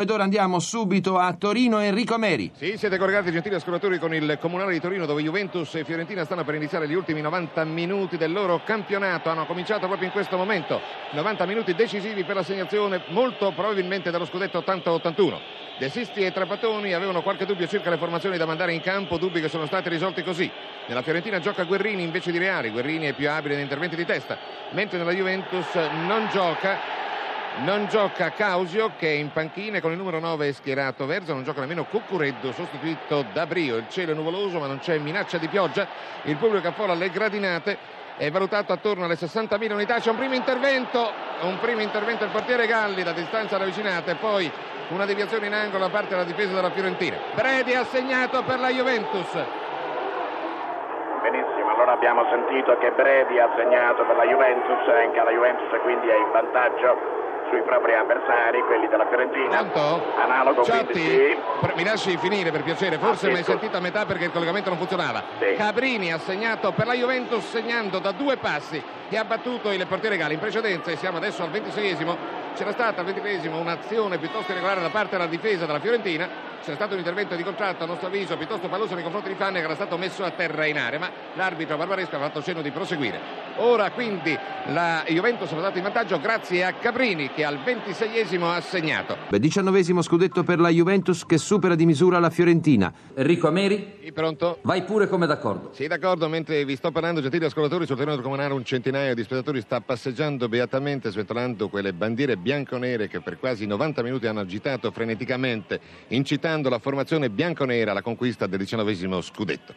Ed ora andiamo subito a Torino Enrico Meri. Sì, siete collegati gentili ascoltatori con il Comunale di Torino dove Juventus e Fiorentina stanno per iniziare gli ultimi 90 minuti del loro campionato. Hanno cominciato proprio in questo momento. 90 minuti decisivi per l'assegnazione molto probabilmente dello scudetto 80-81. De Sisti e Trapattoni avevano qualche dubbio circa le formazioni da mandare in campo, dubbi che sono stati risolti così. Nella Fiorentina gioca Guerrini invece di Reali, Guerrini è più abile in interventi di testa, mentre nella Juventus non gioca non gioca Causio che è in panchina con il numero 9 è schierato Verza, non gioca nemmeno Cuccureddo sostituito da Brio. Il cielo è nuvoloso ma non c'è minaccia di pioggia, il pubblico affolla le gradinate, è valutato attorno alle 60.000 unità, c'è un primo intervento, un primo intervento del portiere Galli da distanza ravvicinata e poi una deviazione in angolo da parte della difesa della Fiorentina. Bredi ha segnato per la Juventus. Benissimo, allora abbiamo sentito che Bredi ha segnato per la Juventus, anche la Juventus quindi è in vantaggio sui propri avversari, quelli della Fiorentina. Pronto? Analogo Ciotti, quindi sì. mi lasci finire per piacere, forse Ah, mi hai sì, sentito a metà perché il collegamento non funzionava. Sì. Cabrini ha segnato per la Juventus segnando da due passi e ha battuto il portiere Gali. In precedenza, e siamo adesso al 26esimo, c'era stata al 23esimo un'azione piuttosto irregolare da parte della difesa della Fiorentina. C'era stato un intervento di contratto, a nostro avviso, piuttosto palloso nei confronti di che era stato messo a terra in area, ma l'arbitro Barbaresco ha fatto cenno di proseguire. Ora quindi la Juventus è andata in vantaggio grazie a Cabrini che al 26esimo ha segnato. Beh, Diciannovesimo scudetto per la Juventus che supera di misura la Fiorentina. Enrico Ameri, Sì, pronto? vai pure come d'accordo. Sì, d'accordo, mentre vi sto parlando, gentili ascoltatori, sul terreno del Comunale un centinaio di spettatori sta passeggiando beatamente sventolando quelle bandiere bianco-nere che per quasi 90 minuti hanno agitato freneticamente, incitando la formazione bianco-nera alla conquista del diciannovesimo scudetto.